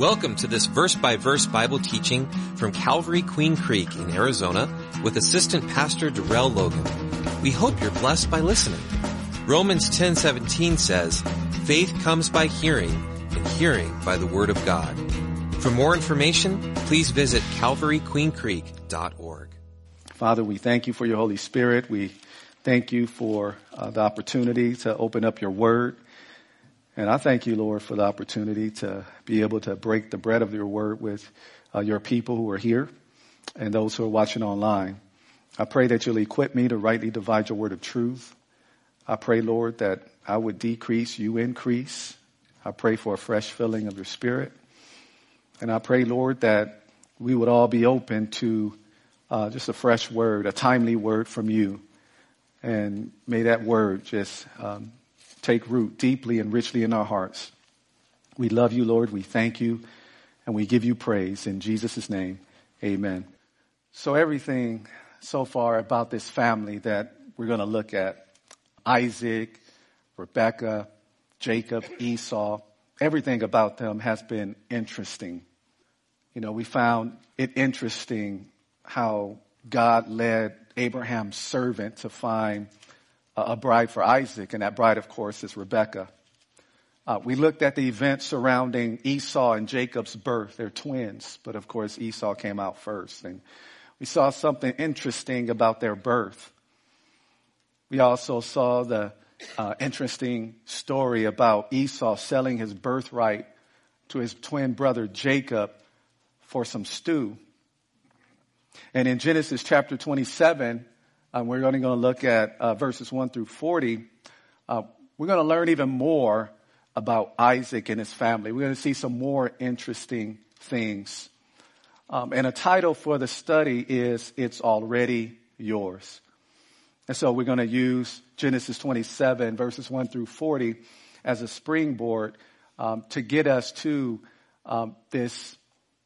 Welcome to this verse by verse Bible teaching from Calvary Queen Creek in Arizona with Assistant Pastor Darrell Logan. We hope you're blessed by listening. Romans 10:17 says, "Faith comes by hearing, and hearing by the word of God." For more information, please visit calvaryqueencreek.org. Father, we thank you for your Holy Spirit. We thank you for uh, the opportunity to open up your word. And I thank you, Lord, for the opportunity to be able to break the bread of your word with uh, your people who are here and those who are watching online. I pray that you'll equip me to rightly divide your word of truth. I pray, Lord, that I would decrease, you increase. I pray for a fresh filling of your spirit. And I pray, Lord, that we would all be open to uh, just a fresh word, a timely word from you. And may that word just um, take root deeply and richly in our hearts. We love you, Lord. We thank you and we give you praise in Jesus' name. Amen. So everything so far about this family that we're going to look at, Isaac, Rebecca, Jacob, Esau, everything about them has been interesting. You know, we found it interesting how God led Abraham's servant to find a bride for Isaac, and that bride, of course, is Rebecca. Uh, we looked at the events surrounding Esau and Jacob's birth. They're twins, but of course Esau came out first. And we saw something interesting about their birth. We also saw the uh, interesting story about Esau selling his birthright to his twin brother Jacob for some stew. And in Genesis chapter 27, um, we're only going to look at uh, verses 1 through 40. Uh, we're going to learn even more about Isaac and his family. We're going to see some more interesting things. Um, and a title for the study is It's Already Yours. And so we're going to use Genesis 27 verses 1 through 40 as a springboard um, to get us to um, this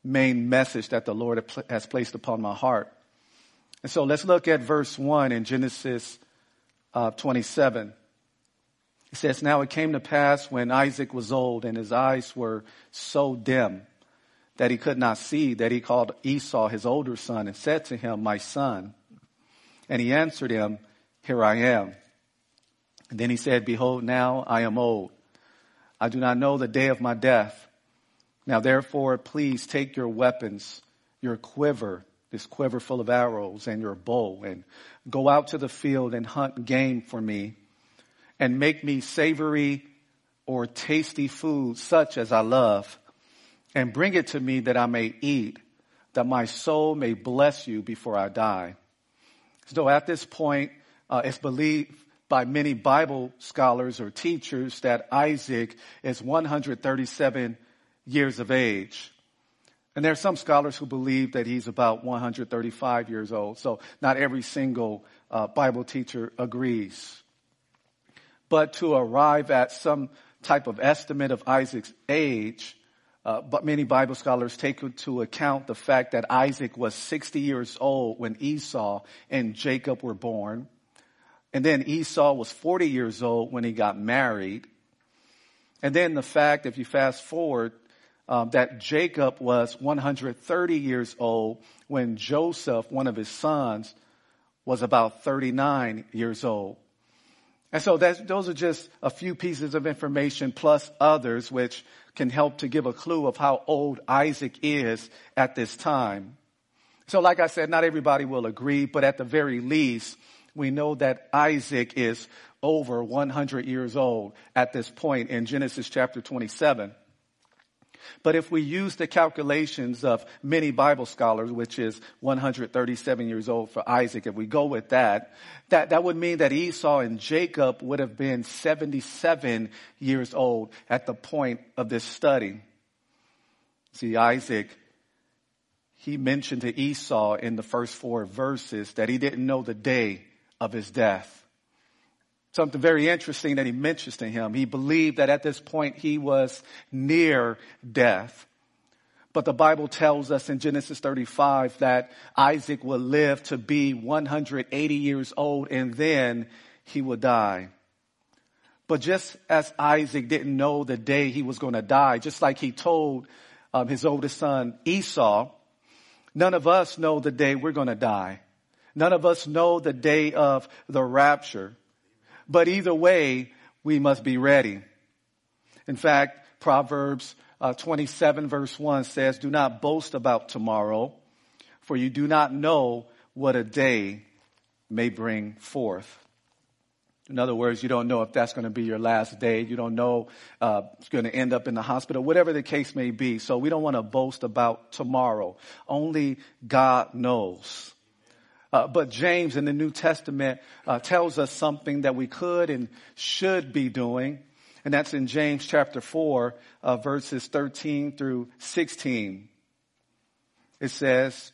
main message that the Lord has placed upon my heart. And so let's look at verse 1 in Genesis uh, 27. It says, Now it came to pass when Isaac was old and his eyes were so dim that he could not see, that he called Esau his older son and said to him, My son. And he answered him, Here I am. And then he said, Behold, now I am old. I do not know the day of my death. Now therefore, please take your weapons, your quiver, this quiver full of arrows and your bow and go out to the field and hunt game for me and make me savory or tasty food such as I love and bring it to me that I may eat, that my soul may bless you before I die. So at this point, uh, it's believed by many Bible scholars or teachers that Isaac is 137 years of age. And there are some scholars who believe that he's about 135 years old. So not every single uh, Bible teacher agrees. But to arrive at some type of estimate of Isaac's age, uh, but many Bible scholars take into account the fact that Isaac was 60 years old when Esau and Jacob were born. And then Esau was 40 years old when he got married. And then the fact, if you fast forward um, that Jacob was 130 years old when Joseph, one of his sons, was about 39 years old. And so those are just a few pieces of information plus others which can help to give a clue of how old Isaac is at this time. So like I said, not everybody will agree, but at the very least, we know that Isaac is over 100 years old at this point in Genesis chapter 27. But if we use the calculations of many Bible scholars, which is 137 years old for Isaac, if we go with that, that, that would mean that Esau and Jacob would have been 77 years old at the point of this study. See, Isaac, he mentioned to Esau in the first four verses that he didn't know the day of his death something very interesting that he mentions to him. He believed that at this point he was near death. But the Bible tells us in Genesis 35 that Isaac will live to be 180 years old and then he will die. But just as Isaac didn't know the day he was going to die, just like he told um, his oldest son Esau, none of us know the day we're going to die. None of us know the day of the rapture. But either way, we must be ready. In fact, Proverbs uh, 27 verse 1 says, do not boast about tomorrow, for you do not know what a day may bring forth. In other words, you don't know if that's going to be your last day. You don't know uh, it's going to end up in the hospital, whatever the case may be. So we don't want to boast about tomorrow. Only God knows. Uh, but James in the New Testament uh, tells us something that we could and should be doing, and that's in James chapter four, uh, verses thirteen through sixteen. It says,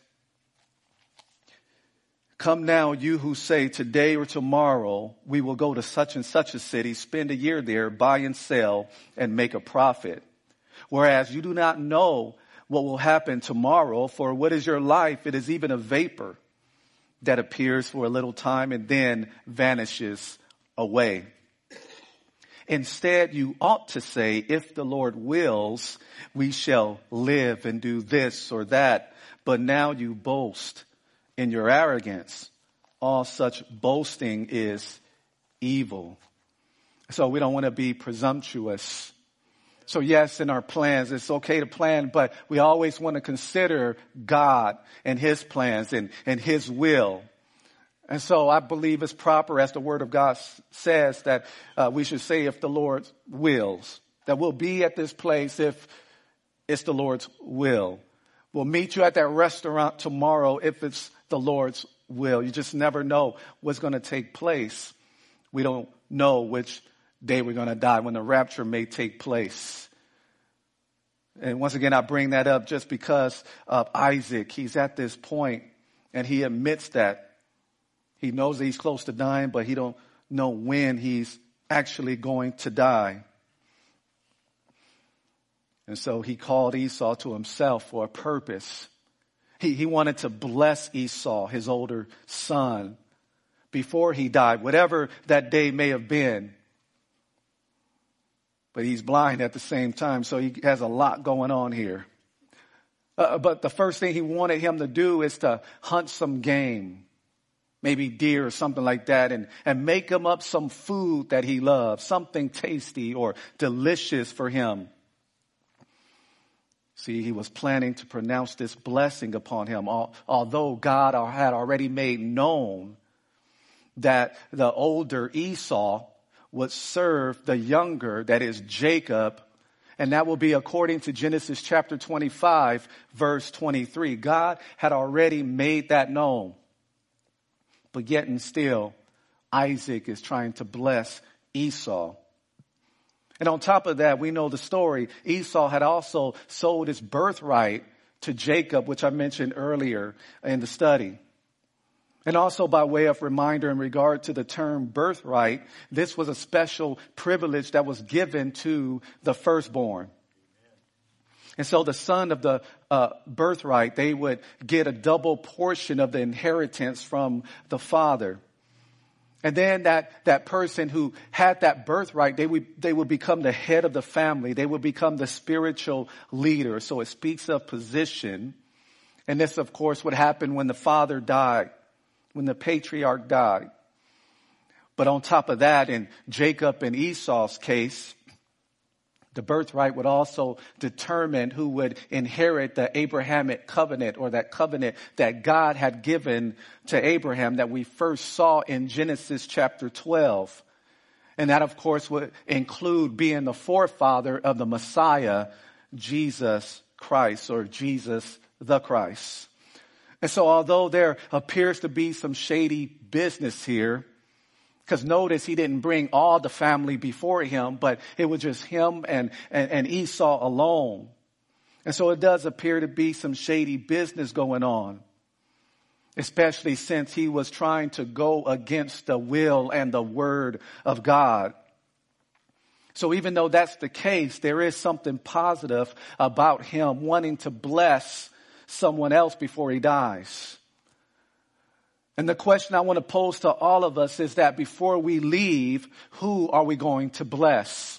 Come now, you who say today or tomorrow we will go to such and such a city, spend a year there, buy and sell, and make a profit. Whereas you do not know what will happen tomorrow, for what is your life? It is even a vapor that appears for a little time and then vanishes away. Instead, you ought to say, if the Lord wills, we shall live and do this or that. But now you boast in your arrogance. All such boasting is evil. So we don't want to be presumptuous. So yes, in our plans, it's okay to plan, but we always want to consider God and His plans and, and His will. And so I believe it's proper, as the Word of God says, that uh, we should say if the Lord wills, that we'll be at this place if it's the Lord's will. We'll meet you at that restaurant tomorrow if it's the Lord's will. You just never know what's going to take place. We don't know which day we're going to die, when the rapture may take place. And once again, I bring that up just because of Isaac. He's at this point and he admits that he knows that he's close to dying, but he don't know when he's actually going to die. And so he called Esau to himself for a purpose. He, he wanted to bless Esau, his older son, before he died, whatever that day may have been. But he's blind at the same time, so he has a lot going on here. Uh, but the first thing he wanted him to do is to hunt some game, maybe deer or something like that, and, and make him up some food that he loves, something tasty or delicious for him. See, he was planning to pronounce this blessing upon him, although God had already made known that the older Esau would serve the younger, that is Jacob, and that will be according to Genesis chapter 25, verse 23. God had already made that known. But yet and still, Isaac is trying to bless Esau. And on top of that, we know the story. Esau had also sold his birthright to Jacob, which I mentioned earlier in the study. And also by way of reminder in regard to the term birthright, this was a special privilege that was given to the firstborn. And so the son of the uh, birthright, they would get a double portion of the inheritance from the father. And then that, that person who had that birthright, they would, they would become the head of the family. They would become the spiritual leader. So it speaks of position. And this, of course, would happen when the father died, when the patriarch died. But on top of that, in Jacob and Esau's case, the birthright would also determine who would inherit the Abrahamic covenant or that covenant that God had given to Abraham that we first saw in Genesis chapter 12. And that of course would include being the forefather of the Messiah, Jesus Christ or Jesus the Christ. And so although there appears to be some shady business here, because notice he didn't bring all the family before him, but it was just him and, and, and Esau alone. And so it does appear to be some shady business going on, especially since he was trying to go against the will and the word of God. So even though that's the case, there is something positive about him wanting to bless someone else before he dies. And the question I want to pose to all of us is that before we leave, who are we going to bless?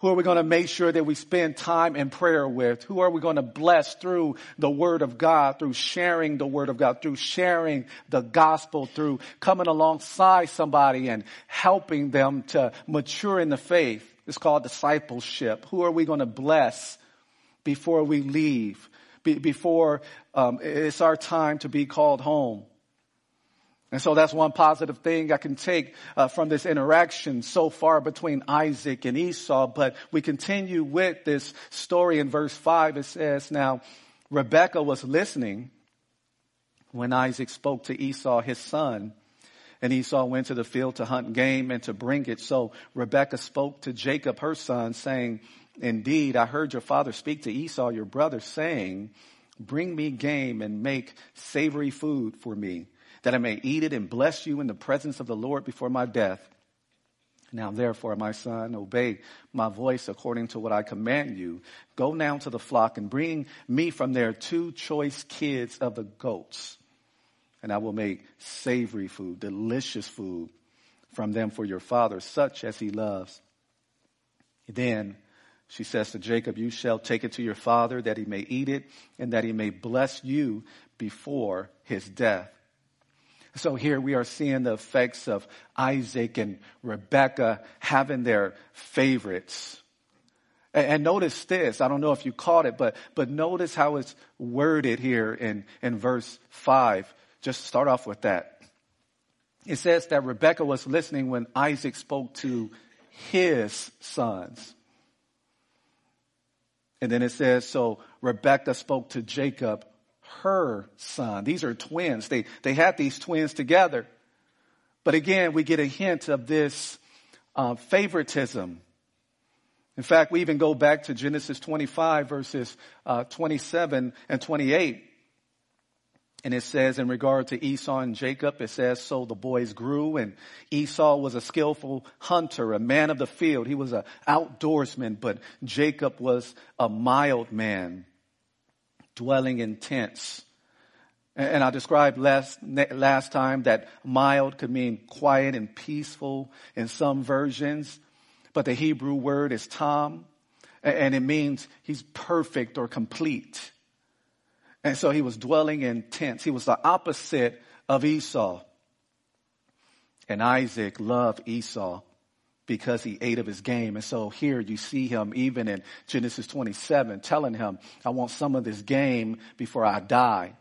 Who are we going to make sure that we spend time in prayer with? Who are we going to bless through the Word of God, through sharing the Word of God, through sharing the gospel, through coming alongside somebody and helping them to mature in the faith? It's called discipleship. Who are we going to bless before we leave? Be, before um, it's our time to be called home? And so that's one positive thing I can take uh, from this interaction so far between Isaac and Esau. But we continue with this story in verse 5. It says, Now Rebekah was listening when Isaac spoke to Esau, his son. And Esau went to the field to hunt game and to bring it. So Rebekah spoke to Jacob, her son, saying, Indeed, I heard your father speak to Esau, your brother, saying, Bring me game and make savory food for me that I may eat it and bless you in the presence of the Lord before my death. Now therefore, my son, obey my voice according to what I command you. Go now to the flock and bring me from there two choice kids of the goats. And I will make savory food, delicious food from them for your father, such as he loves. Then she says to Jacob, you shall take it to your father that he may eat it and that he may bless you before his death. So here we are seeing the effects of Isaac and Rebecca having their favorites. And, notice this, I don't know if you caught it, but, but notice how it's worded here in, in verse five. Just start off with that. It says that Rebecca was listening when Isaac spoke to his sons. And then it says, so Rebecca spoke to Jacob, her son. These are twins. They, they had these twins together. But again, we get a hint of this uh, favoritism. In fact, we even go back to Genesis 25 verses uh, 27 and 28. And it says in regard to Esau and Jacob, it says, so the boys grew and Esau was a skillful hunter, a man of the field. He was an outdoorsman, but Jacob was a mild man dwelling in tents. And I described last, last time that mild could mean quiet and peaceful in some versions, but the Hebrew word is tam, and it means he's perfect or complete. And so he was dwelling in tents. He was the opposite of Esau. And Isaac loved Esau because he ate of his game. And so here you see him even in Genesis 27 telling him, I want some of this game before I die.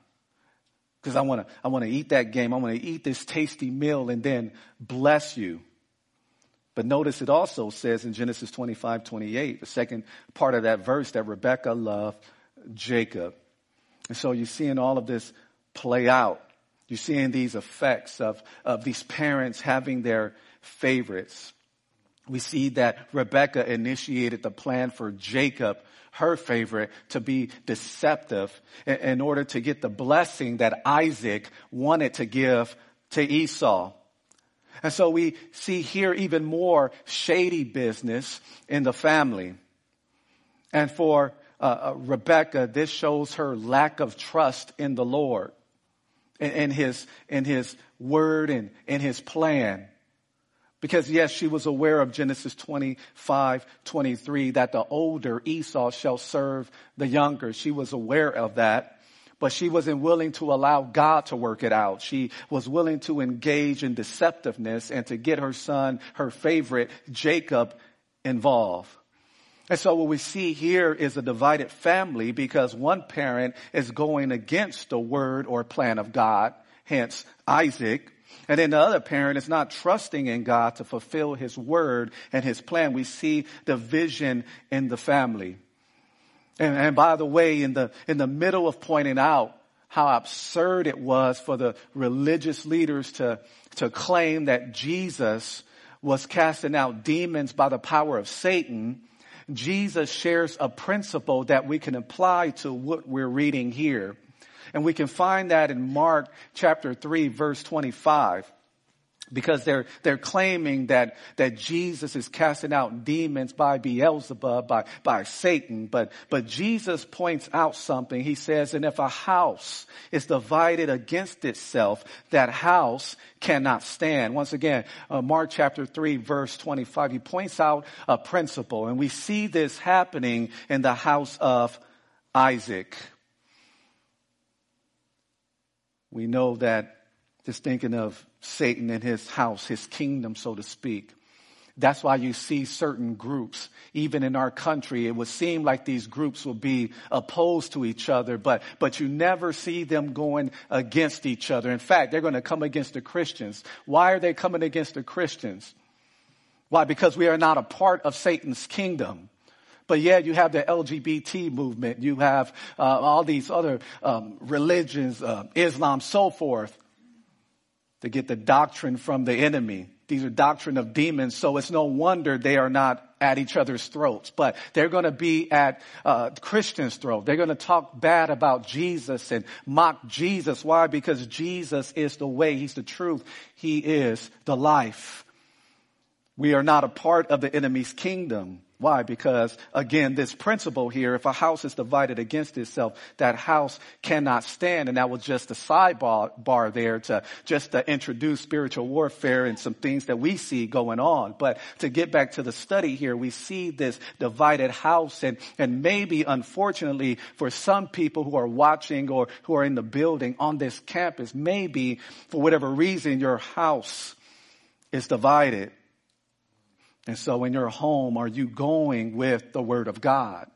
Because I want to, I want to eat that game. I want to eat this tasty meal and then bless you. But notice it also says in Genesis 25, 28, the second part of that verse that Rebecca loved Jacob. And so you're seeing all of this play out. You're seeing these effects of, of these parents having their favorites we see that Rebecca initiated the plan for Jacob, her favorite, to be deceptive in order to get the blessing that Isaac wanted to give to Esau. And so we see here even more shady business in the family. And for uh, uh Rebecca, this shows her lack of trust in the Lord, in, in his, in his word and in his plan. Because yes, she was aware of Genesis 25, 23, that the older Esau shall serve the younger. She was aware of that, but she wasn't willing to allow God to work it out. She was willing to engage in deceptiveness and to get her son, her favorite, Jacob, involved. And so what we see here is a divided family because one parent is going against the word or plan of God, hence Isaac, and then the other parent is not trusting in God to fulfill his word and his plan. We see division in the family. And, and by the way, in the, in the middle of pointing out how absurd it was for the religious leaders to, to claim that Jesus was casting out demons by the power of Satan, Jesus shares a principle that we can apply to what we're reading here. And we can find that in Mark chapter 3 verse 25. Because they're, they're claiming that, that Jesus is casting out demons by Beelzebub, by, by Satan. But, but Jesus points out something. He says, and if a house is divided against itself, that house cannot stand. Once again, uh, Mark chapter 3 verse 25, he points out a principle and we see this happening in the house of Isaac. We know that just thinking of Satan and his house, his kingdom, so to speak. That's why you see certain groups, even in our country, it would seem like these groups will be opposed to each other, but, but you never see them going against each other. In fact, they're going to come against the Christians. Why are they coming against the Christians? Why? Because we are not a part of Satan's kingdom. But yet you have the LGBT movement, you have uh, all these other um, religions, uh, Islam, so forth to get the doctrine from the enemy. These are doctrine of demons, so it's no wonder they are not at each other's throats. But they're going to be at uh, Christians' throat. They're going to talk bad about Jesus and mock Jesus. Why? Because Jesus is the way. He's the truth. He is the life. We are not a part of the enemy's kingdom. Why? Because again, this principle here, if a house is divided against itself, that house cannot stand. And that was just a sidebar bar there to just to introduce spiritual warfare and some things that we see going on. But to get back to the study here, we see this divided house and, and maybe unfortunately for some people who are watching or who are in the building on this campus, maybe for whatever reason your house is divided and so in your home, are you going with the Word of God?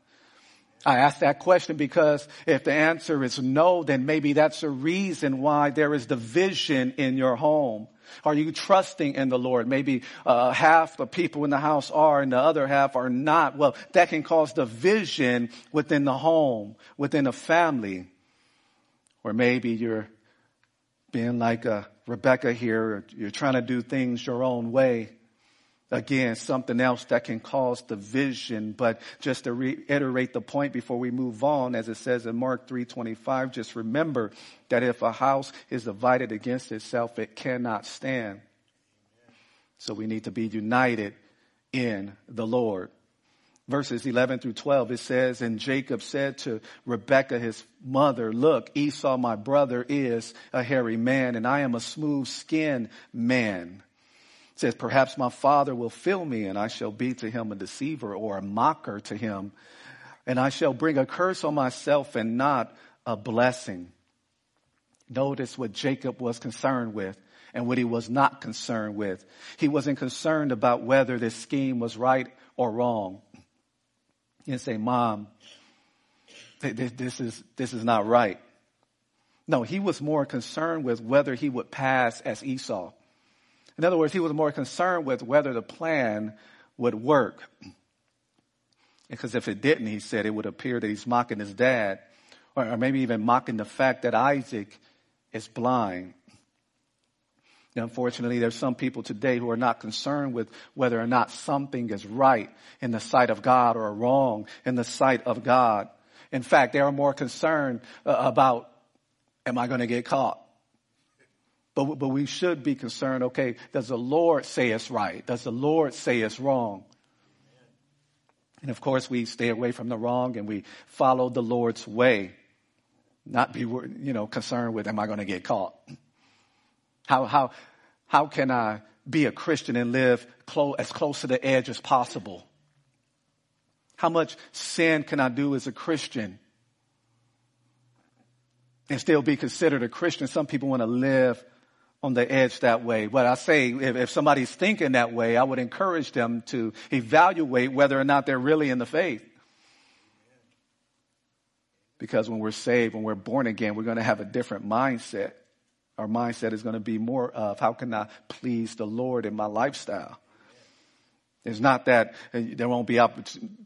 I ask that question because if the answer is no, then maybe that's a reason why there is division in your home. Are you trusting in the Lord? Maybe uh, half the people in the house are and the other half are not. Well, that can cause division within the home, within a family. Or maybe you're being like a Rebecca here, you're trying to do things your own way. Again, something else that can cause division, but just to reiterate the point before we move on, as it says in Mark 3.25, just remember that if a house is divided against itself, it cannot stand. So we need to be united in the Lord. Verses 11 through 12, it says, And Jacob said to Rebekah, his mother, Look, Esau, my brother, is a hairy man, and I am a smooth skinned man says, perhaps my father will fill me and I shall be to him a deceiver or a mocker to him. And I shall bring a curse on myself and not a blessing. Notice what Jacob was concerned with and what he was not concerned with. He wasn't concerned about whether this scheme was right or wrong. He didn't say, mom, this is, this is not right. No, he was more concerned with whether he would pass as Esau. In other words, he was more concerned with whether the plan would work. Because if it didn't, he said, it would appear that he's mocking his dad, or, maybe even mocking the fact that Isaac is blind. Now, unfortunately, there's some people today who are not concerned with whether or not something is right in the sight of God or wrong in the sight of God. In fact, they are more concerned uh, about, am I going to get caught? But, but we should be concerned, okay, does the Lord say it's right? Does the Lord say it's wrong? And of course, we stay away from the wrong and we follow the Lord's way. Not be, you know, concerned with, am I going to get caught? How, how, how can I be a Christian and live as close to the edge as possible? How much sin can I do as a Christian and still be considered a Christian? Some people want to live on the edge that way. But I say, if, if somebody's thinking that way, I would encourage them to evaluate whether or not they're really in the faith. Because when we're saved, when we're born again, we're going to have a different mindset. Our mindset is going to be more of how can I please the Lord in my lifestyle? It's not that uh, there won't be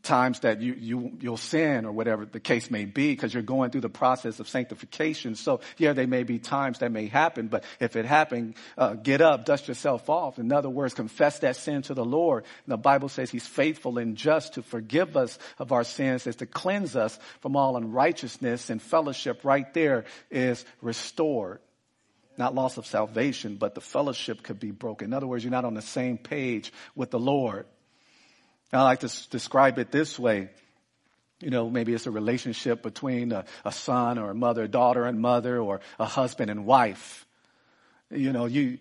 times that you, you, you'll sin or whatever the case may be because you're going through the process of sanctification. So yeah, there may be times that may happen, but if it happened, uh, get up, dust yourself off. In other words, confess that sin to the Lord. And the Bible says he's faithful and just to forgive us of our sins, is to cleanse us from all unrighteousness and fellowship right there is restored. Not loss of salvation, but the fellowship could be broken. In other words, you're not on the same page with the Lord. I like to s- describe it this way. You know, maybe it's a relationship between a, a son or a mother, daughter and mother, or a husband and wife. You know, you,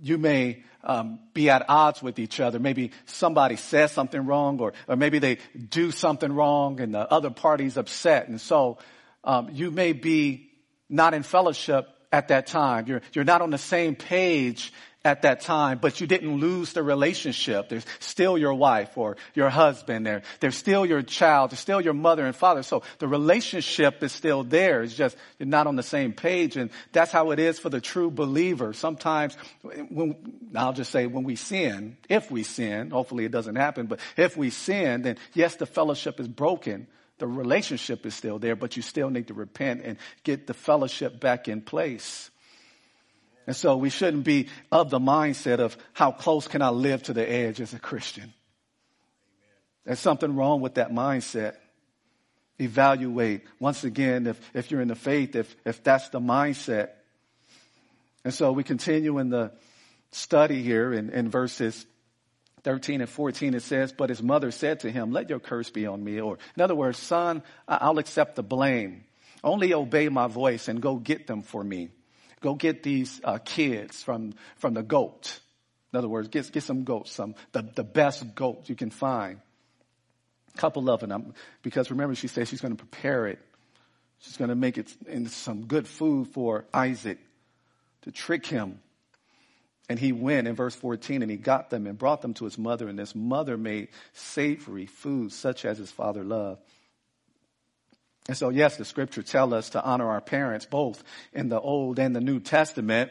you may um, be at odds with each other. Maybe somebody says something wrong, or or maybe they do something wrong, and the other party's upset, and so um, you may be not in fellowship at that time. You're you're not on the same page at that time, but you didn't lose the relationship. There's still your wife or your husband there. There's still your child. There's still your mother and father. So the relationship is still there. It's just you're not on the same page. And that's how it is for the true believer. Sometimes when, I'll just say when we sin, if we sin, hopefully it doesn't happen, but if we sin, then yes, the fellowship is broken. The relationship is still there, but you still need to repent and get the fellowship back in place. And so we shouldn't be of the mindset of how close can I live to the edge as a Christian. There's something wrong with that mindset. Evaluate once again if, if you're in the faith, if, if that's the mindset. And so we continue in the study here in, in verses 13 and 14, it says, But his mother said to him, Let your curse be on me. Or, in other words, son, I'll accept the blame. Only obey my voice and go get them for me. Go get these uh, kids from, from the goat. In other words, get, get some goats, some, the, the best goat you can find. A couple of them, because remember she said she's going to prepare it. She's going to make it into some good food for Isaac to trick him. And he went in verse 14 and he got them and brought them to his mother and his mother made savory food such as his father loved. And so, yes, the scripture tell us to honor our parents both in the Old and the New Testament.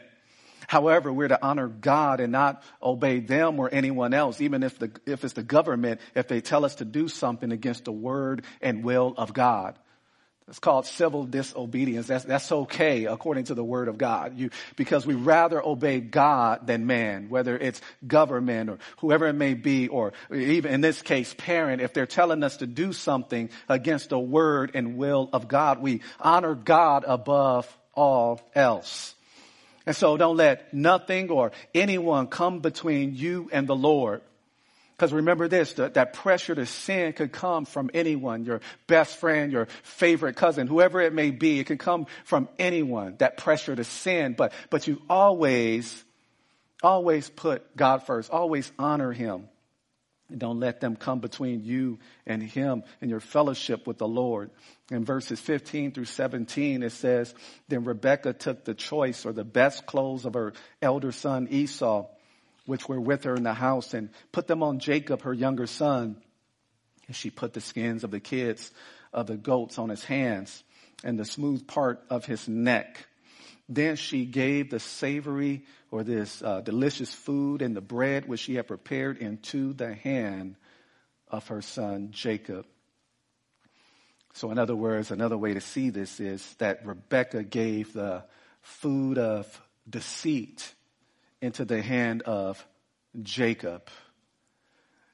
However, we're to honor God and not obey them or anyone else, even if the, if it's the government, if they tell us to do something against the word and will of God. It's called civil disobedience. That's, that's okay according to the word of God. You, because we rather obey God than man, whether it's government or whoever it may be, or even in this case, parent. If they're telling us to do something against the word and will of God, we honor God above all else. And so don't let nothing or anyone come between you and the Lord. Because remember this, that, that pressure to sin could come from anyone, your best friend, your favorite cousin, whoever it may be. It can come from anyone, that pressure to sin. But, but you always, always put God first. Always honor Him. And don't let them come between you and Him and your fellowship with the Lord. In verses 15 through 17, it says, Then Rebekah took the choice or the best clothes of her elder son Esau which were with her in the house and put them on Jacob, her younger son. And she put the skins of the kids of the goats on his hands and the smooth part of his neck. Then she gave the savory or this uh, delicious food and the bread which she had prepared into the hand of her son Jacob. So in other words, another way to see this is that Rebecca gave the food of deceit into the hand of Jacob.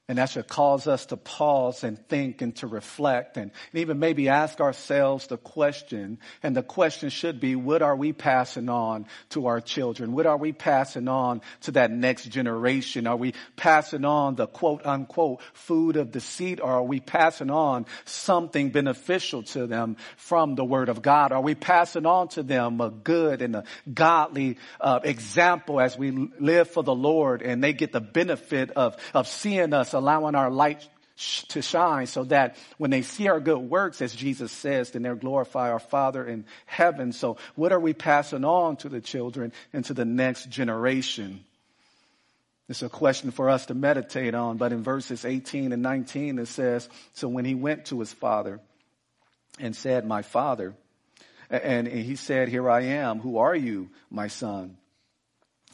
And that should cause us to pause and think and to reflect and even maybe ask ourselves the question. And the question should be, what are we passing on to our children? What are we passing on to that next generation? Are we passing on the quote unquote food of deceit or are we passing on something beneficial to them from the word of God? Are we passing on to them a good and a godly uh, example as we live for the Lord and they get the benefit of, of seeing us allowing our light to shine so that when they see our good works, as Jesus says, then they'll glorify our Father in heaven. So what are we passing on to the children and to the next generation? It's a question for us to meditate on, but in verses 18 and 19 it says, so when he went to his father and said, my father, and he said, here I am, who are you, my son?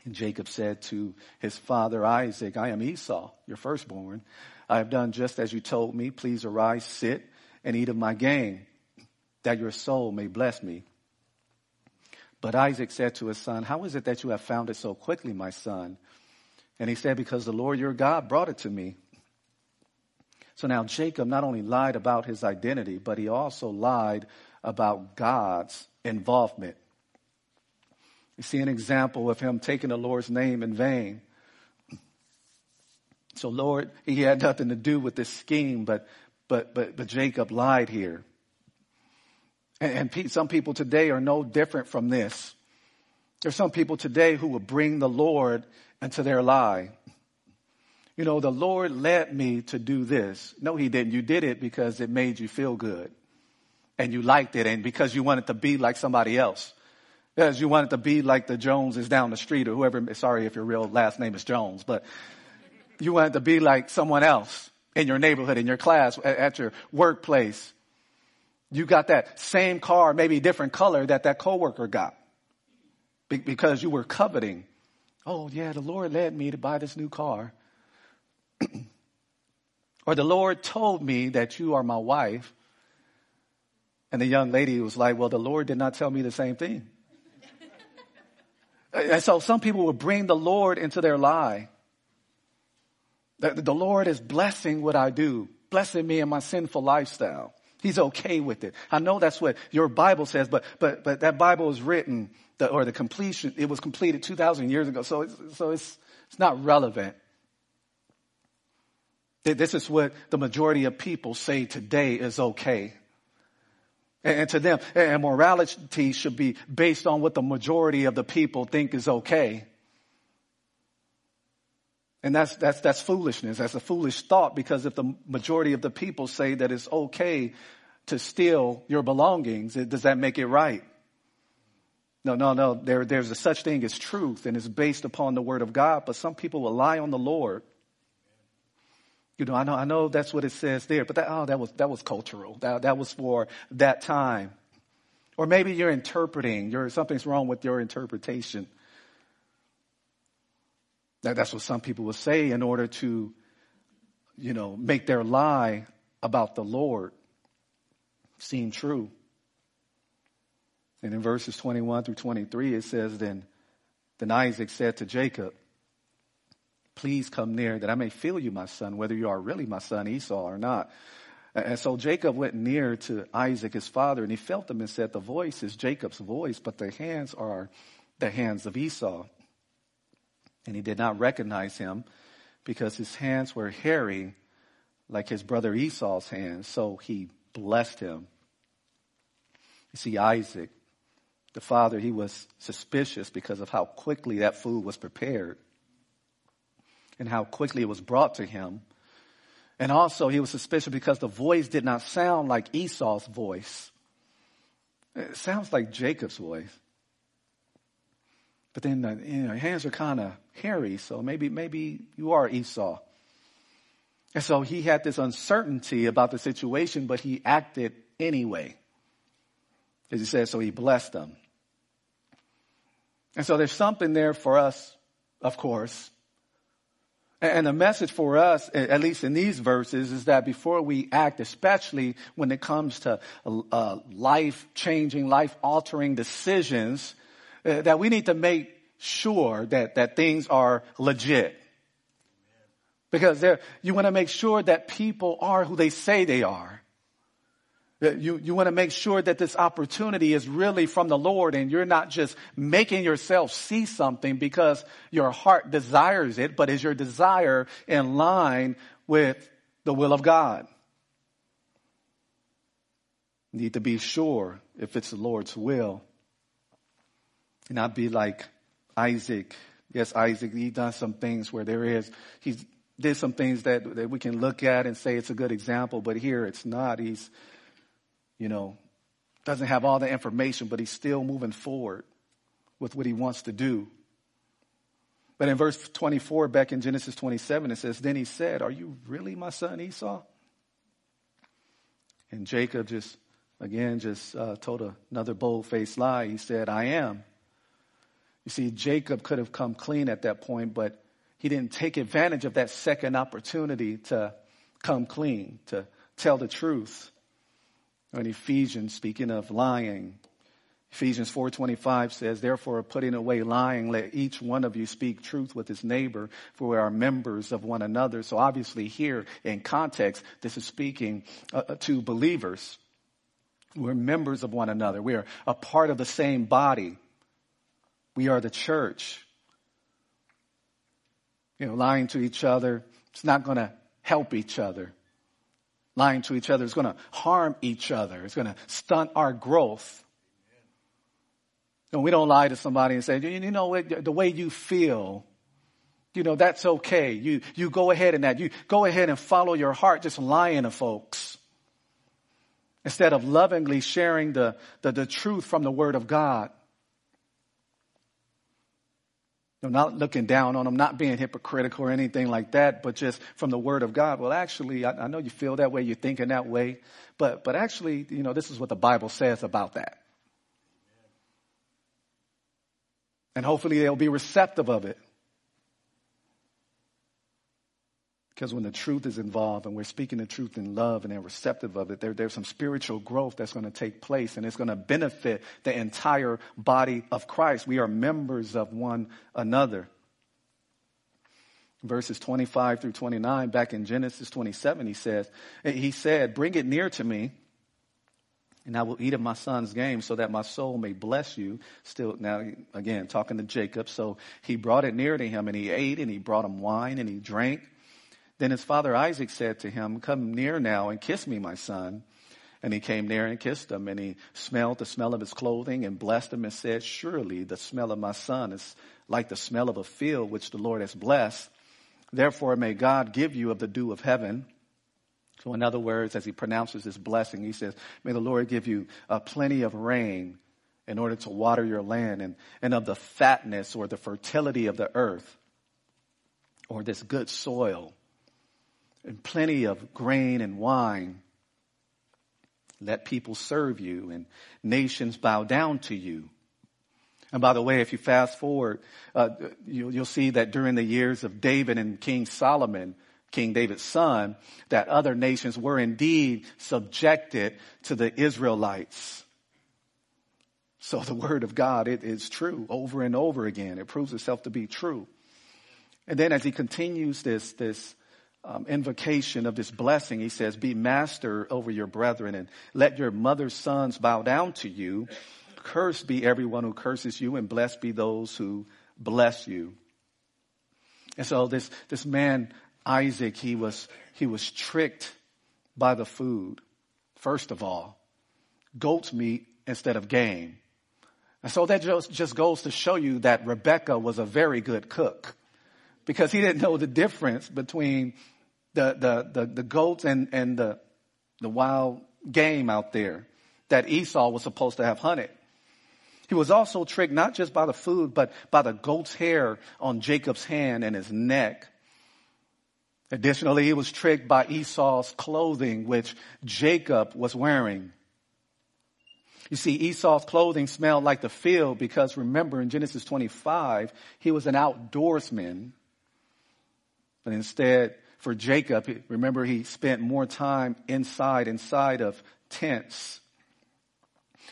And Jacob said to his father Isaac, I am Esau, your firstborn. I have done just as you told me. Please arise, sit, and eat of my game, that your soul may bless me. But Isaac said to his son, How is it that you have found it so quickly, my son? And he said, Because the Lord your God brought it to me. So now Jacob not only lied about his identity, but he also lied about God's involvement See an example of him taking the Lord's name in vain. So Lord, he had nothing to do with this scheme, but, but, but, but Jacob lied here. And, and some people today are no different from this. There's some people today who will bring the Lord into their lie. You know, the Lord led me to do this. No, he didn't. You did it because it made you feel good. And you liked it and because you wanted to be like somebody else. Because you wanted to be like the Joneses down the street or whoever, sorry if your real last name is Jones, but you wanted to be like someone else in your neighborhood, in your class, at your workplace. You got that same car, maybe different color that that coworker got because you were coveting. Oh yeah, the Lord led me to buy this new car. or the Lord told me that you are my wife. And the young lady was like, well, the Lord did not tell me the same thing. And so some people will bring the Lord into their lie. The, Lord is blessing what I do, blessing me in my sinful lifestyle. He's okay with it. I know that's what your Bible says, but, but, but that Bible was written, or the completion, it was completed 2,000 years ago, so it's, so it's, it's not relevant. This is what the majority of people say today is okay. And to them, and morality should be based on what the majority of the people think is okay. And that's, that's, that's foolishness. That's a foolish thought because if the majority of the people say that it's okay to steal your belongings, does that make it right? No, no, no. There, there's a such thing as truth and it's based upon the word of God, but some people rely on the Lord. You know, I know, I know that's what it says there, but that, oh, that was, that was cultural. That, that was for that time. Or maybe you're interpreting, you're, something's wrong with your interpretation. That, that's what some people will say in order to, you know, make their lie about the Lord seem true. And in verses 21 through 23, it says, then, then Isaac said to Jacob, please come near that I may feel you, my son, whether you are really my son Esau or not. And so Jacob went near to Isaac, his father, and he felt him and said, the voice is Jacob's voice, but the hands are the hands of Esau. And he did not recognize him because his hands were hairy like his brother Esau's hands. So he blessed him. You see, Isaac, the father, he was suspicious because of how quickly that food was prepared and how quickly it was brought to him. And also he was suspicious because the voice did not sound like Esau's voice. It sounds like Jacob's voice. But then, uh, you know, your hands are kind of hairy, so maybe, maybe you are Esau. And so he had this uncertainty about the situation, but he acted anyway. As he says, so he blessed them. And so there's something there for us, of course. And the message for us, at least in these verses, is that before we act, especially when it comes to uh, life changing, life altering decisions, uh, that we need to make sure that, that things are legit. Because you want to make sure that people are who they say they are. You, you want to make sure that this opportunity is really from the Lord and you're not just making yourself see something because your heart desires it, but is your desire in line with the will of God? Need to be sure if it's the Lord's will and not be like Isaac. Yes, Isaac, he done some things where there is, he did some things that, that we can look at and say it's a good example, but here it's not. He's, you know, doesn't have all the information, but he's still moving forward with what he wants to do. But in verse 24, back in Genesis 27, it says, Then he said, Are you really my son Esau? And Jacob just, again, just uh, told another bold faced lie. He said, I am. You see, Jacob could have come clean at that point, but he didn't take advantage of that second opportunity to come clean, to tell the truth. In Ephesians, speaking of lying, Ephesians 4:25 says, "Therefore, putting away lying, let each one of you speak truth with his neighbor, for we are members of one another." So obviously here in context, this is speaking uh, uh to believers. We're members of one another. We are a part of the same body. We are the church. You know, lying to each other, it's not going to help each other. Lying to each other is going to harm each other. It's going to stunt our growth. And we don't lie to somebody and say, you know, what, the way you feel, you know, that's okay. You, you go ahead and that. You go ahead and follow your heart, just lying to folks. Instead of lovingly sharing the, the, the truth from the Word of God. Not looking down on them, not being hypocritical or anything like that, but just from the word of God. Well, actually, I, I, know you feel that way, you're thinking that way, but, but actually, you know, this is what the Bible says about that. And hopefully they'll be receptive of it. Because when the truth is involved and we're speaking the truth in love and they're receptive of it, there, there's some spiritual growth that's going to take place and it's going to benefit the entire body of Christ. We are members of one another. Verses 25 through 29, back in Genesis 27, he says, he said, bring it near to me and I will eat of my son's game so that my soul may bless you. Still, now again, talking to Jacob. So he brought it near to him and he ate and he brought him wine and he drank. Then his father Isaac said to him, Come near now and kiss me, my son. And he came near and kissed him, and he smelled the smell of his clothing and blessed him and said, Surely the smell of my son is like the smell of a field which the Lord has blessed. Therefore may God give you of the dew of heaven. So in other words, as he pronounces this blessing, he says, May the Lord give you uh, plenty of rain in order to water your land and, and of the fatness or the fertility of the earth or this good soil and plenty of grain and wine. Let people serve you and nations bow down to you. And by the way, if you fast forward, uh, you, you'll see that during the years of David and King Solomon, King David's son, that other nations were indeed subjected to the Israelites. So the word of God, it is true over and over again. It proves itself to be true. And then as he continues this, this um, invocation of this blessing, he says, Be master over your brethren and let your mother's sons bow down to you. Cursed be everyone who curses you, and blessed be those who bless you. And so this, this man, Isaac, he was, he was tricked by the food. First of all, goat's meat instead of game. And so that just, just goes to show you that Rebecca was a very good cook because he didn't know the difference between the, the, the, the goats and, and the, the wild game out there that Esau was supposed to have hunted. He was also tricked not just by the food, but by the goat's hair on Jacob's hand and his neck. Additionally, he was tricked by Esau's clothing, which Jacob was wearing. You see, Esau's clothing smelled like the field because remember in Genesis 25, he was an outdoorsman. But instead, for Jacob, remember he spent more time inside, inside of tents.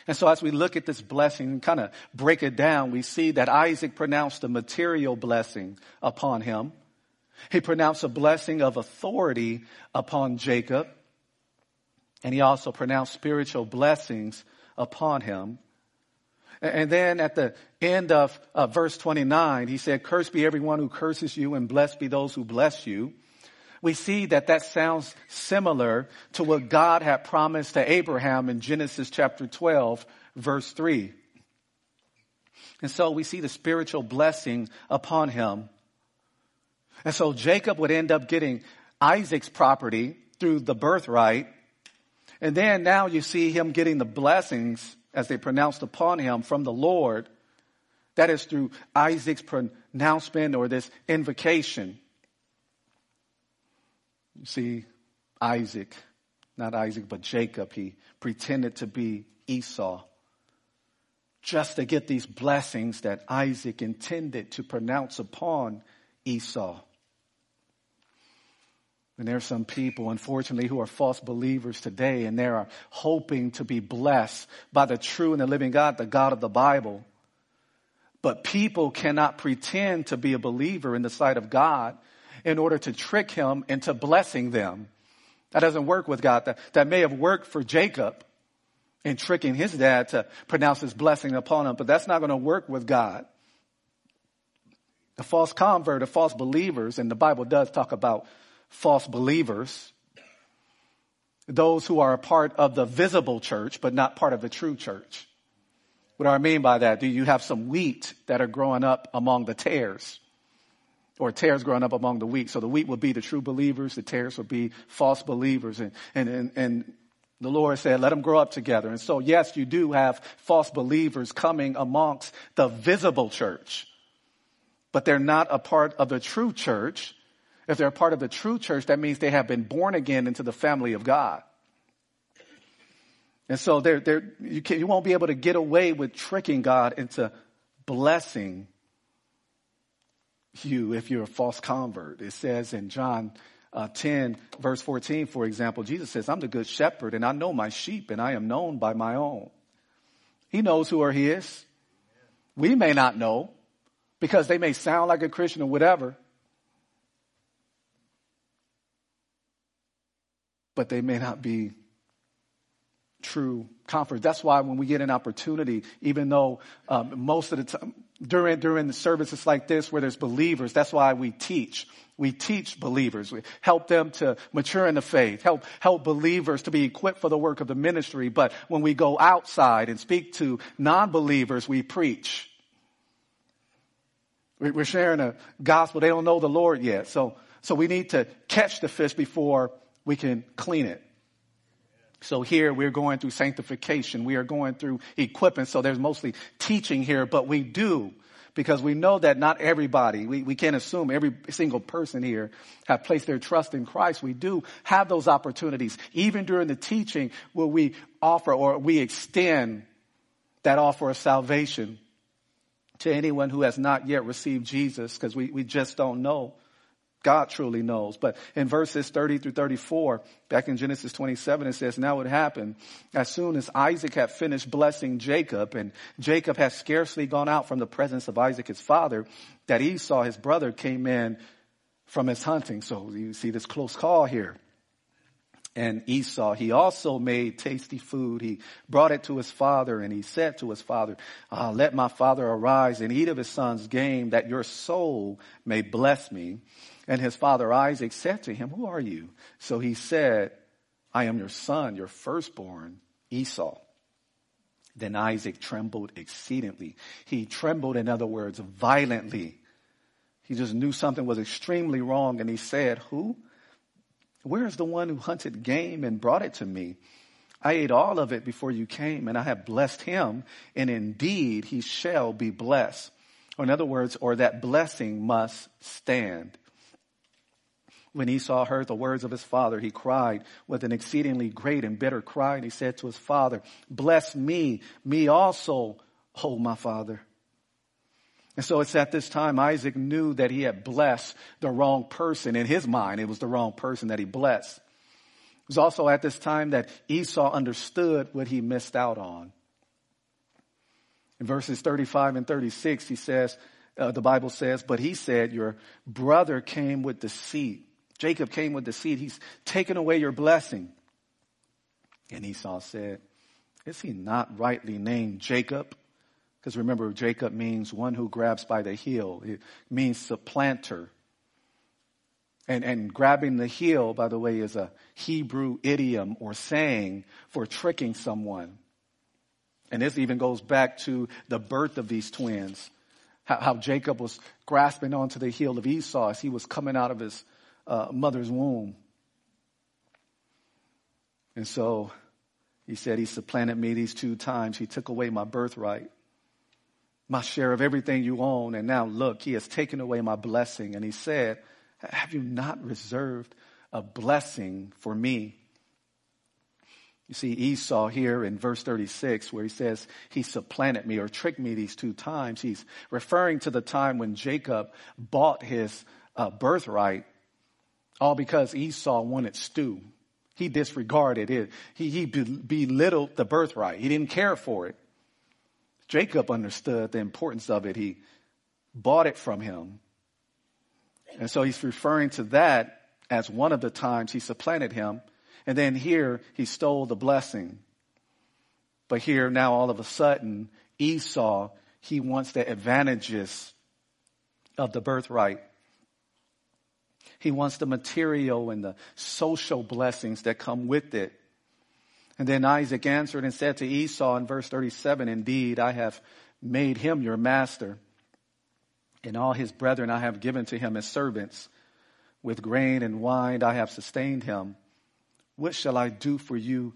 And so as we look at this blessing and kind of break it down, we see that Isaac pronounced a material blessing upon him. He pronounced a blessing of authority upon Jacob. And he also pronounced spiritual blessings upon him. And then at the end of uh, verse 29, he said, Cursed be everyone who curses you and blessed be those who bless you we see that that sounds similar to what God had promised to Abraham in Genesis chapter 12, verse 3. And so we see the spiritual blessing upon him. And so Jacob would end up getting Isaac's property through the birthright. And then now you see him getting the blessings as they pronounced upon him from the Lord. That is through Isaac's pronouncement or this invocation. You see, Isaac, not Isaac, but Jacob, he pretended to be Esau just to get these blessings that Isaac intended to pronounce upon Esau. And there are some people, unfortunately, who are false believers today, and they are hoping to be blessed by the true and the living God, the God of the Bible. But people cannot pretend to be a believer in the sight of God in order to trick him into blessing them. That doesn't work with God. That, that may have worked for Jacob in tricking his dad to pronounce his blessing upon him, but that's not going to work with God. A false convert, a false believers, and the Bible does talk about false believers. Those who are a part of the visible church, but not part of the true church. What do I mean by that? Do you have some wheat that are growing up among the tares? Or tares growing up among the wheat. So the wheat would be the true believers, the tares would be false believers. And, and, and, and the Lord said, let them grow up together. And so yes, you do have false believers coming amongst the visible church but they're not a part of the true church. If they're a part of the true church, that means they have been born again into the family of God. And so they're, they're, you, can, you won't be able to get away with tricking God into blessing you if you're a false convert. It says in John uh, 10 verse 14, for example, Jesus says, I'm the good shepherd and I know my sheep and I am known by my own. He knows who are his. We may not know because they may sound like a Christian or whatever, but they may not be true conference. That's why when we get an opportunity, even though um, most of the time during during the services like this where there's believers, that's why we teach. We teach believers. We help them to mature in the faith. Help help believers to be equipped for the work of the ministry. But when we go outside and speak to non-believers, we preach. We're sharing a gospel. They don't know the Lord yet. So, so we need to catch the fish before we can clean it. So here we're going through sanctification. We are going through equipping. So there's mostly teaching here, but we do because we know that not everybody, we, we can't assume every single person here have placed their trust in Christ. We do have those opportunities. Even during the teaching where we offer or we extend that offer of salvation to anyone who has not yet received Jesus because we, we just don't know. God truly knows. But in verses 30 through 34, back in Genesis 27, it says, Now it happened as soon as Isaac had finished blessing Jacob, and Jacob had scarcely gone out from the presence of Isaac his father, that Esau his brother came in from his hunting. So you see this close call here and Esau. He also made tasty food. He brought it to his father and he said to his father, uh, let my father arise and eat of his son's game that your soul may bless me. And his father Isaac said to him, who are you? So he said, I am your son, your firstborn, Esau. Then Isaac trembled exceedingly. He trembled, in other words, violently. He just knew something was extremely wrong and he said, who? Where is the one who hunted game and brought it to me? I ate all of it before you came and I have blessed him and indeed he shall be blessed. Or in other words, or that blessing must stand. When Esau heard the words of his father, he cried with an exceedingly great and bitter cry and he said to his father, bless me, me also, oh my father. And so it's at this time Isaac knew that he had blessed the wrong person. In his mind, it was the wrong person that he blessed. It was also at this time that Esau understood what he missed out on. In verses 35 and 36, he says, uh, the Bible says, but he said, your brother came with deceit. Jacob came with the seed. He's taken away your blessing. And Esau said, is he not rightly named Jacob? Because remember, Jacob means one who grabs by the heel. It means supplanter. And, and grabbing the heel, by the way, is a Hebrew idiom or saying for tricking someone. And this even goes back to the birth of these twins. How, how Jacob was grasping onto the heel of Esau as he was coming out of his uh, mother's womb. And so he said, He supplanted me these two times. He took away my birthright my share of everything you own. And now look, he has taken away my blessing. And he said, have you not reserved a blessing for me? You see Esau here in verse 36 where he says he supplanted me or tricked me these two times. He's referring to the time when Jacob bought his uh, birthright all because Esau wanted stew. He disregarded it. He, he belittled the birthright. He didn't care for it. Jacob understood the importance of it. He bought it from him. And so he's referring to that as one of the times he supplanted him. And then here he stole the blessing. But here now all of a sudden Esau, he wants the advantages of the birthright. He wants the material and the social blessings that come with it. And then Isaac answered and said to Esau in verse 37, Indeed, I have made him your master, and all his brethren I have given to him as servants. With grain and wine I have sustained him. What shall I do for you,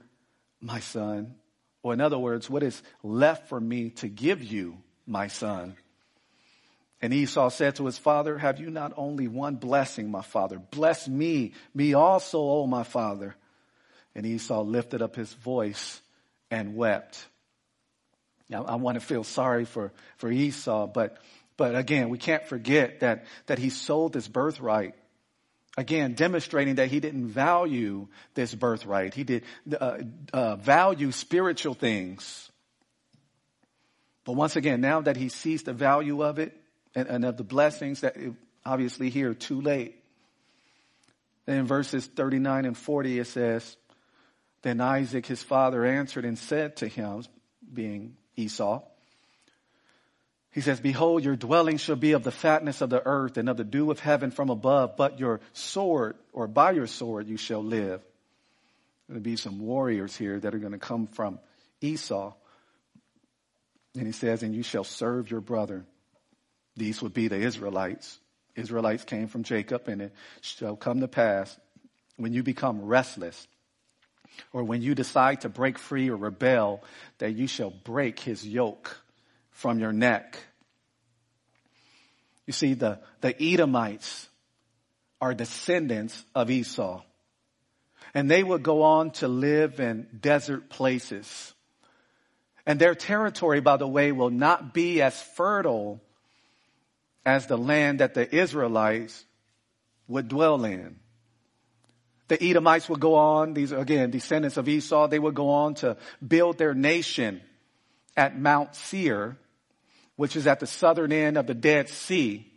my son? Or in other words, what is left for me to give you, my son? And Esau said to his father, have you not only one blessing, my father? Bless me, me also, O my father. And Esau lifted up his voice and wept. Now, I want to feel sorry for, for Esau, but, but again, we can't forget that, that he sold his birthright. Again, demonstrating that he didn't value this birthright. He did uh, uh, value spiritual things. But once again, now that he sees the value of it, and, and of the blessings that obviously here too late. Then in verses 39 and 40 it says, Then Isaac his father answered and said to him, being Esau, he says, Behold, your dwelling shall be of the fatness of the earth and of the dew of heaven from above, but your sword, or by your sword, you shall live. There'll be some warriors here that are going to come from Esau. And he says, And you shall serve your brother. These would be the Israelites. Israelites came from Jacob and it shall come to pass when you become restless or when you decide to break free or rebel that you shall break his yoke from your neck. You see, the, the Edomites are descendants of Esau. And they would go on to live in desert places. And their territory, by the way, will not be as fertile as the land that the Israelites would dwell in. The Edomites would go on, these again, descendants of Esau, they would go on to build their nation at Mount Seir, which is at the southern end of the Dead Sea.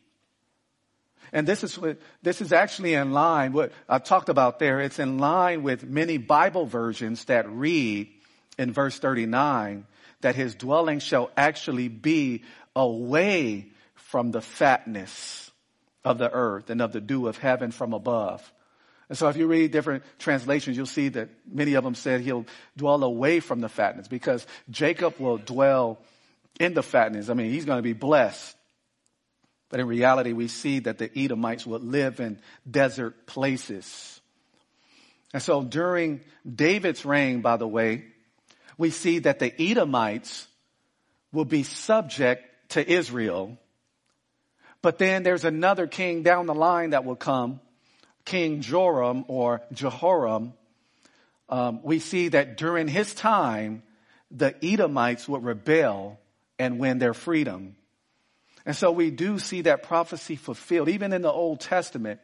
And this is what, this is actually in line, what I talked about there, it's in line with many Bible versions that read in verse 39 that his dwelling shall actually be away from the fatness of the earth and of the dew of heaven from above. And so if you read different translations, you'll see that many of them said he'll dwell away from the fatness because Jacob will dwell in the fatness. I mean, he's going to be blessed. But in reality, we see that the Edomites would live in desert places. And so during David's reign, by the way, we see that the Edomites will be subject to Israel but then there's another king down the line that will come, King Joram or Jehoram. Um, we see that during his time, the Edomites would rebel and win their freedom. And so we do see that prophecy fulfilled, even in the Old Testament.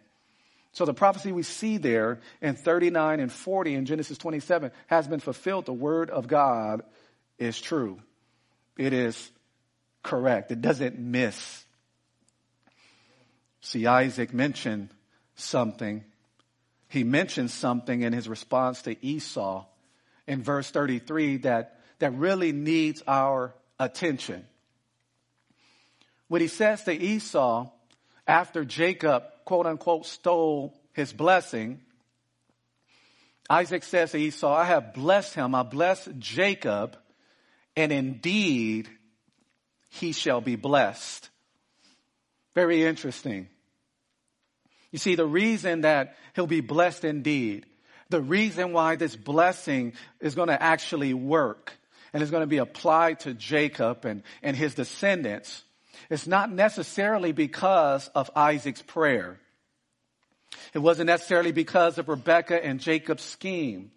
So the prophecy we see there in 39 and 40 in Genesis 27 has been fulfilled. The word of God is true. It is correct. It doesn't miss. See, Isaac mentioned something. He mentioned something in his response to Esau in verse 33 that, that really needs our attention. When he says to Esau, after Jacob, quote unquote, stole his blessing, Isaac says to Esau, I have blessed him, I bless Jacob, and indeed he shall be blessed. Very interesting. You see, the reason that he'll be blessed indeed, the reason why this blessing is going to actually work and is going to be applied to Jacob and, and his descendants, is not necessarily because of Isaac's prayer. It wasn't necessarily because of Rebecca and Jacob's scheme.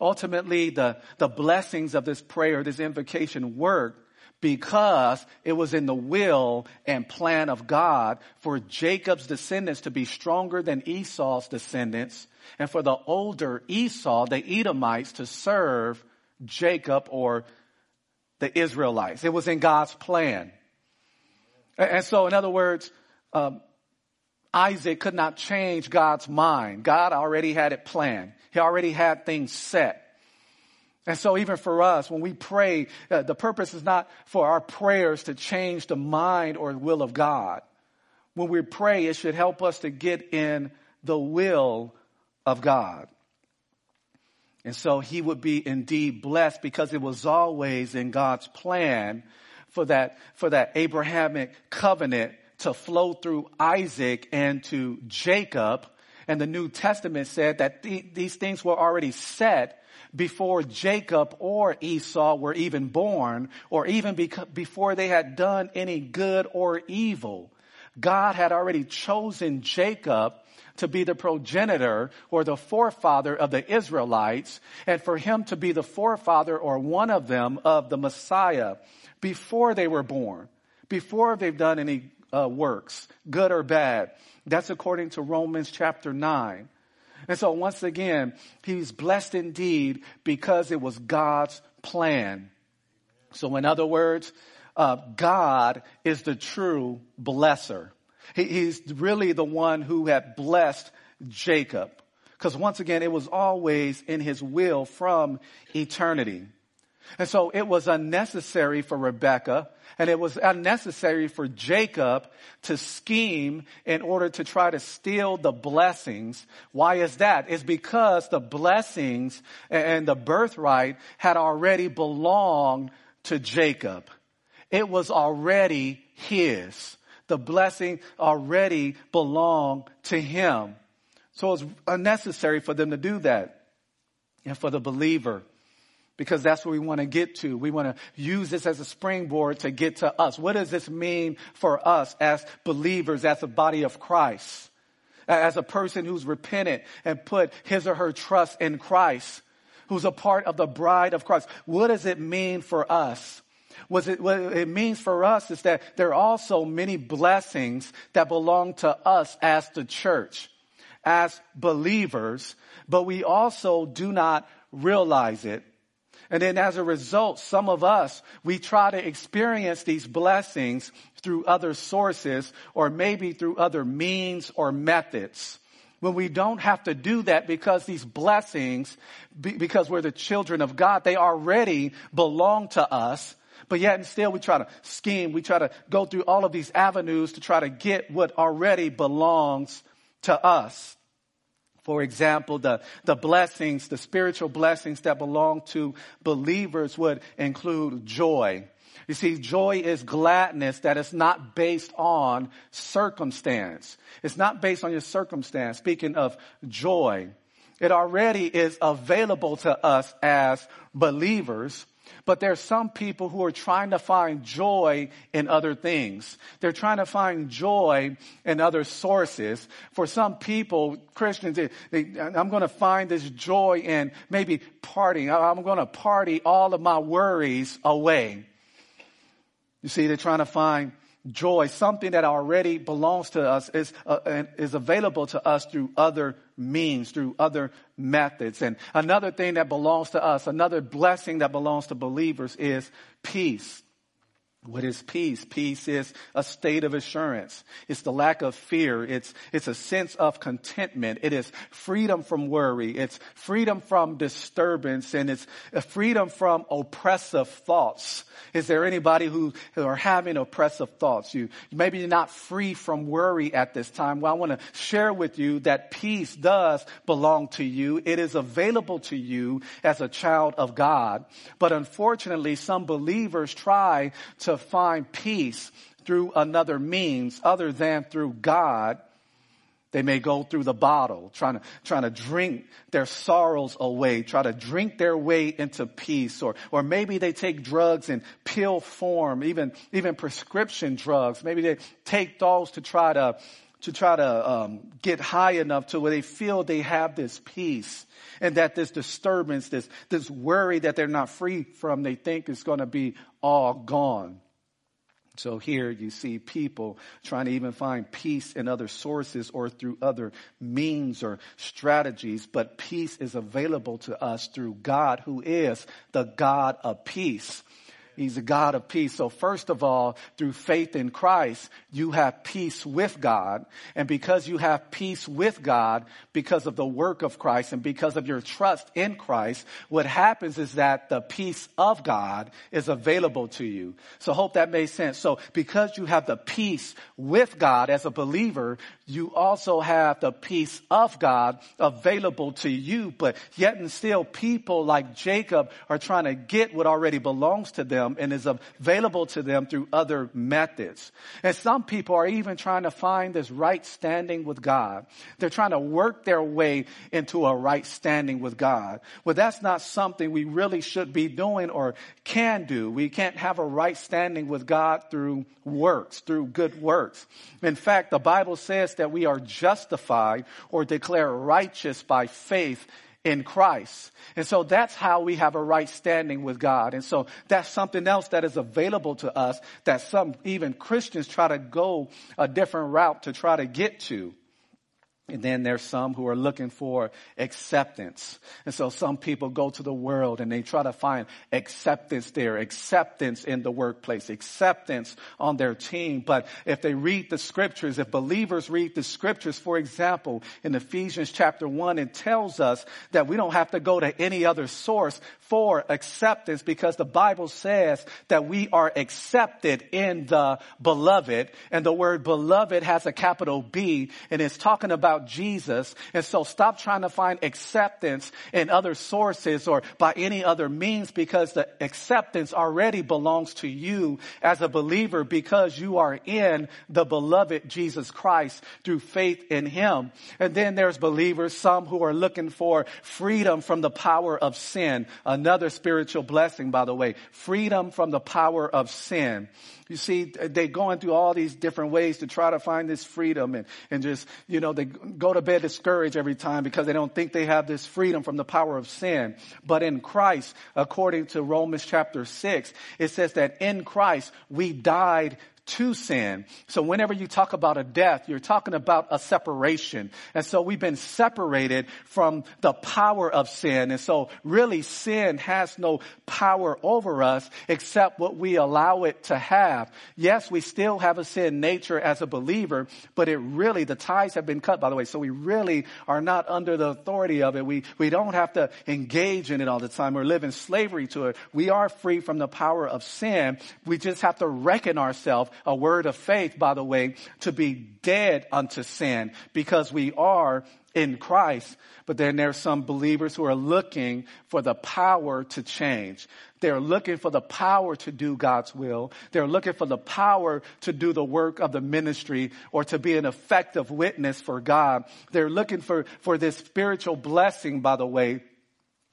Ultimately, the, the blessings of this prayer, this invocation worked because it was in the will and plan of God for Jacob's descendants to be stronger than Esau's descendants and for the older Esau, the Edomites, to serve Jacob or the Israelites. It was in God's plan. And so, in other words, um, Isaac could not change God's mind. God already had it planned. He already had things set. And so even for us, when we pray, uh, the purpose is not for our prayers to change the mind or will of God. when we pray, it should help us to get in the will of God. And so he would be indeed blessed because it was always in God's plan for that, for that Abrahamic covenant to flow through Isaac and to Jacob. And the New Testament said that th- these things were already set before Jacob or Esau were even born or even before they had done any good or evil. God had already chosen Jacob to be the progenitor or the forefather of the Israelites and for him to be the forefather or one of them of the Messiah before they were born, before they've done any uh, works, good or bad. That's according to Romans chapter 9. And so once again, he's blessed indeed because it was God's plan. So in other words, uh, God is the true blesser. He, he's really the one who had blessed Jacob. Because once again, it was always in his will from eternity. And so it was unnecessary for Rebecca and it was unnecessary for Jacob to scheme in order to try to steal the blessings. Why is that? It's because the blessings and the birthright had already belonged to Jacob. It was already his. The blessing already belonged to him. So it's unnecessary for them to do that. And for the believer, because that's what we want to get to. We want to use this as a springboard to get to us. What does this mean for us as believers, as a body of Christ? As a person who's repentant and put his or her trust in Christ, who's a part of the bride of Christ. What does it mean for us? What it, what it means for us is that there are also many blessings that belong to us as the church, as believers, but we also do not realize it and then as a result, some of us, we try to experience these blessings through other sources or maybe through other means or methods. When we don't have to do that because these blessings, because we're the children of God, they already belong to us. But yet and still we try to scheme, we try to go through all of these avenues to try to get what already belongs to us. For example, the, the blessings, the spiritual blessings that belong to believers would include joy. You see, joy is gladness that is not based on circumstance. It's not based on your circumstance. Speaking of joy, it already is available to us as believers. But there are some people who are trying to find joy in other things. They're trying to find joy in other sources. For some people, Christians, they, they, I'm going to find this joy in maybe partying. I'm going to party all of my worries away. You see, they're trying to find joy, something that already belongs to us, is, uh, is available to us through other means, through other methods. And another thing that belongs to us, another blessing that belongs to believers is peace. What is peace? Peace is a state of assurance. It's the lack of fear. It's, it's a sense of contentment. It is freedom from worry. It's freedom from disturbance and it's freedom from oppressive thoughts. Is there anybody who, who are having oppressive thoughts? You, maybe you're not free from worry at this time. Well, I want to share with you that peace does belong to you. It is available to you as a child of God. But unfortunately, some believers try to find peace through another means other than through God. They may go through the bottle, trying to, trying to drink their sorrows away, try to drink their way into peace, or, or maybe they take drugs in pill form, even, even prescription drugs. Maybe they take those to try to, to try to um, get high enough to where they feel they have this peace and that this disturbance, this, this worry that they're not free from, they think is going to be all gone. So here you see people trying to even find peace in other sources or through other means or strategies, but peace is available to us through God who is the God of peace. He's a God of peace. So first of all, through faith in Christ, you have peace with God. And because you have peace with God, because of the work of Christ and because of your trust in Christ, what happens is that the peace of God is available to you. So hope that made sense. So because you have the peace with God as a believer, you also have the peace of God available to you. But yet and still people like Jacob are trying to get what already belongs to them and is available to them through other methods. And some people are even trying to find this right standing with God. They're trying to work their way into a right standing with God. Well, that's not something we really should be doing or can do. We can't have a right standing with God through works, through good works. In fact, the Bible says that we are justified or declared righteous by faith in Christ. And so that's how we have a right standing with God. And so that's something else that is available to us that some even Christians try to go a different route to try to get to. And then there's some who are looking for acceptance. And so some people go to the world and they try to find acceptance there, acceptance in the workplace, acceptance on their team. But if they read the scriptures, if believers read the scriptures, for example, in Ephesians chapter one, it tells us that we don't have to go to any other source for acceptance because the Bible says that we are accepted in the beloved. And the word beloved has a capital B and it's talking about Jesus. And so stop trying to find acceptance in other sources or by any other means because the acceptance already belongs to you as a believer because you are in the beloved Jesus Christ through faith in him. And then there's believers, some who are looking for freedom from the power of sin. Another spiritual blessing, by the way. Freedom from the power of sin. You see, they're going through all these different ways to try to find this freedom and, and just, you know, they go to bed discouraged every time because they don't think they have this freedom from the power of sin. But in Christ, according to Romans chapter 6, it says that in Christ we died to sin. So whenever you talk about a death, you're talking about a separation. And so we've been separated from the power of sin. And so really sin has no power over us except what we allow it to have. Yes, we still have a sin nature as a believer, but it really, the ties have been cut by the way. So we really are not under the authority of it. We, we don't have to engage in it all the time or live in slavery to it. We are free from the power of sin. We just have to reckon ourselves a word of faith, by the way, to be dead unto sin because we are in Christ. But then there's some believers who are looking for the power to change. They're looking for the power to do God's will. They're looking for the power to do the work of the ministry or to be an effective witness for God. They're looking for, for this spiritual blessing, by the way,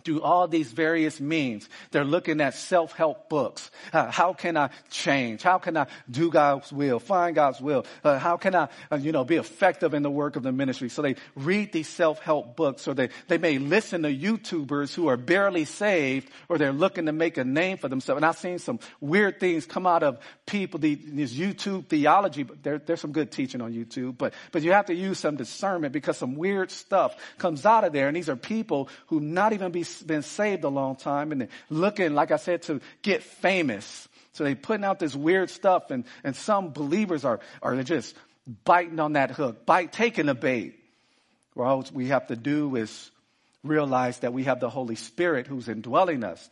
through all these various means. They're looking at self-help books. Uh, how can I change? How can I do God's will? Find God's will? Uh, how can I, uh, you know, be effective in the work of the ministry? So they read these self-help books or they, they may listen to YouTubers who are barely saved or they're looking to make a name for themselves. And I've seen some weird things come out of people, the, this YouTube theology, but there, there's some good teaching on YouTube, but, but you have to use some discernment because some weird stuff comes out of there. And these are people who not even be been saved a long time and they're looking, like I said, to get famous. So they're putting out this weird stuff and, and some believers are, are just biting on that hook, bite, taking the bait. Well, all we have to do is realize that we have the Holy Spirit who's indwelling us.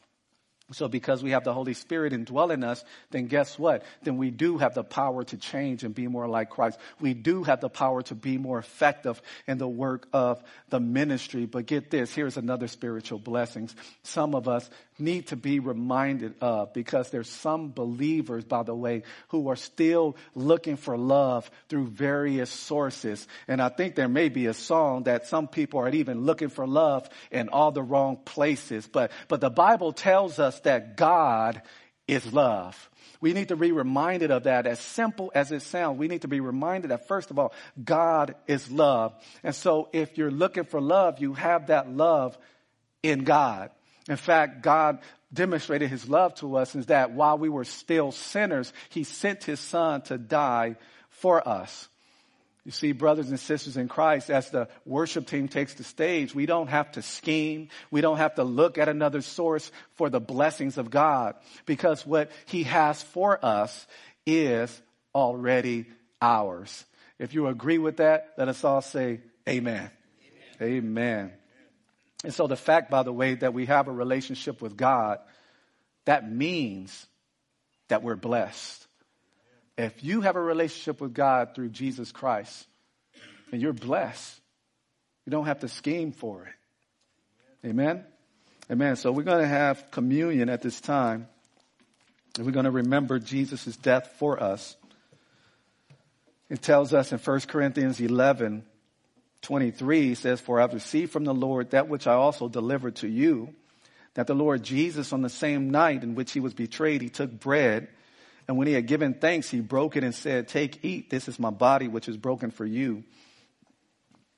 So because we have the Holy Spirit indwelling us, then guess what? Then we do have the power to change and be more like Christ. We do have the power to be more effective in the work of the ministry. But get this, here's another spiritual blessings. Some of us need to be reminded of because there's some believers, by the way, who are still looking for love through various sources. And I think there may be a song that some people are even looking for love in all the wrong places. But, but the Bible tells us that God is love. We need to be reminded of that as simple as it sounds. We need to be reminded that first of all, God is love. And so if you're looking for love, you have that love in God. In fact, God demonstrated his love to us is that while we were still sinners, he sent his son to die for us. You see, brothers and sisters in Christ, as the worship team takes the stage, we don't have to scheme. We don't have to look at another source for the blessings of God because what He has for us is already ours. If you agree with that, let us all say amen. Amen. amen. And so the fact, by the way, that we have a relationship with God, that means that we're blessed. If you have a relationship with God through Jesus Christ, and you're blessed, you don't have to scheme for it. Amen? Amen. So we're going to have communion at this time. And we're going to remember Jesus' death for us. It tells us in 1 Corinthians 11, 23 says, For I've received from the Lord that which I also delivered to you, that the Lord Jesus on the same night in which he was betrayed, he took bread, and when he had given thanks, he broke it and said, Take, eat, this is my body which is broken for you.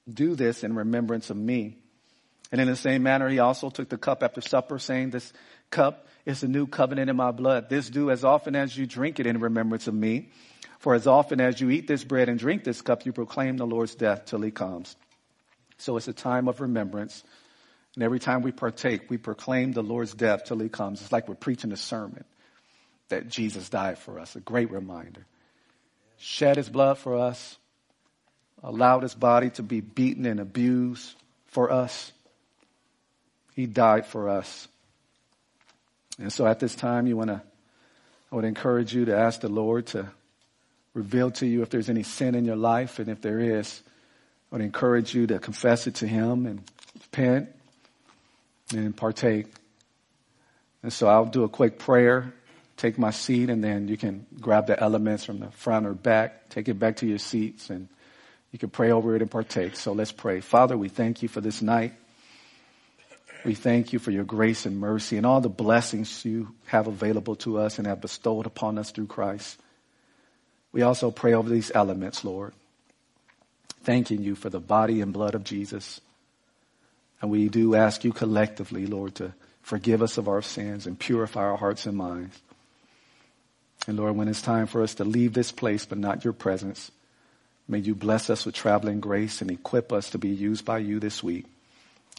Do this in remembrance of me. And in the same manner, he also took the cup after supper, saying, This cup is the new covenant in my blood. This do as often as you drink it in remembrance of me. For as often as you eat this bread and drink this cup, you proclaim the Lord's death till he comes. So it's a time of remembrance. And every time we partake, we proclaim the Lord's death till he comes. It's like we're preaching a sermon that Jesus died for us. A great reminder. Shed his blood for us, allowed his body to be beaten and abused for us. He died for us. And so at this time, you want to, I would encourage you to ask the Lord to reveal to you if there's any sin in your life. And if there is, I would encourage you to confess it to Him and repent and partake. And so I'll do a quick prayer, take my seat, and then you can grab the elements from the front or back, take it back to your seats, and you can pray over it and partake. So let's pray. Father, we thank you for this night. We thank you for your grace and mercy and all the blessings you have available to us and have bestowed upon us through Christ. We also pray over these elements, Lord, thanking you for the body and blood of Jesus. And we do ask you collectively, Lord, to forgive us of our sins and purify our hearts and minds. And Lord, when it's time for us to leave this place, but not your presence, may you bless us with traveling grace and equip us to be used by you this week.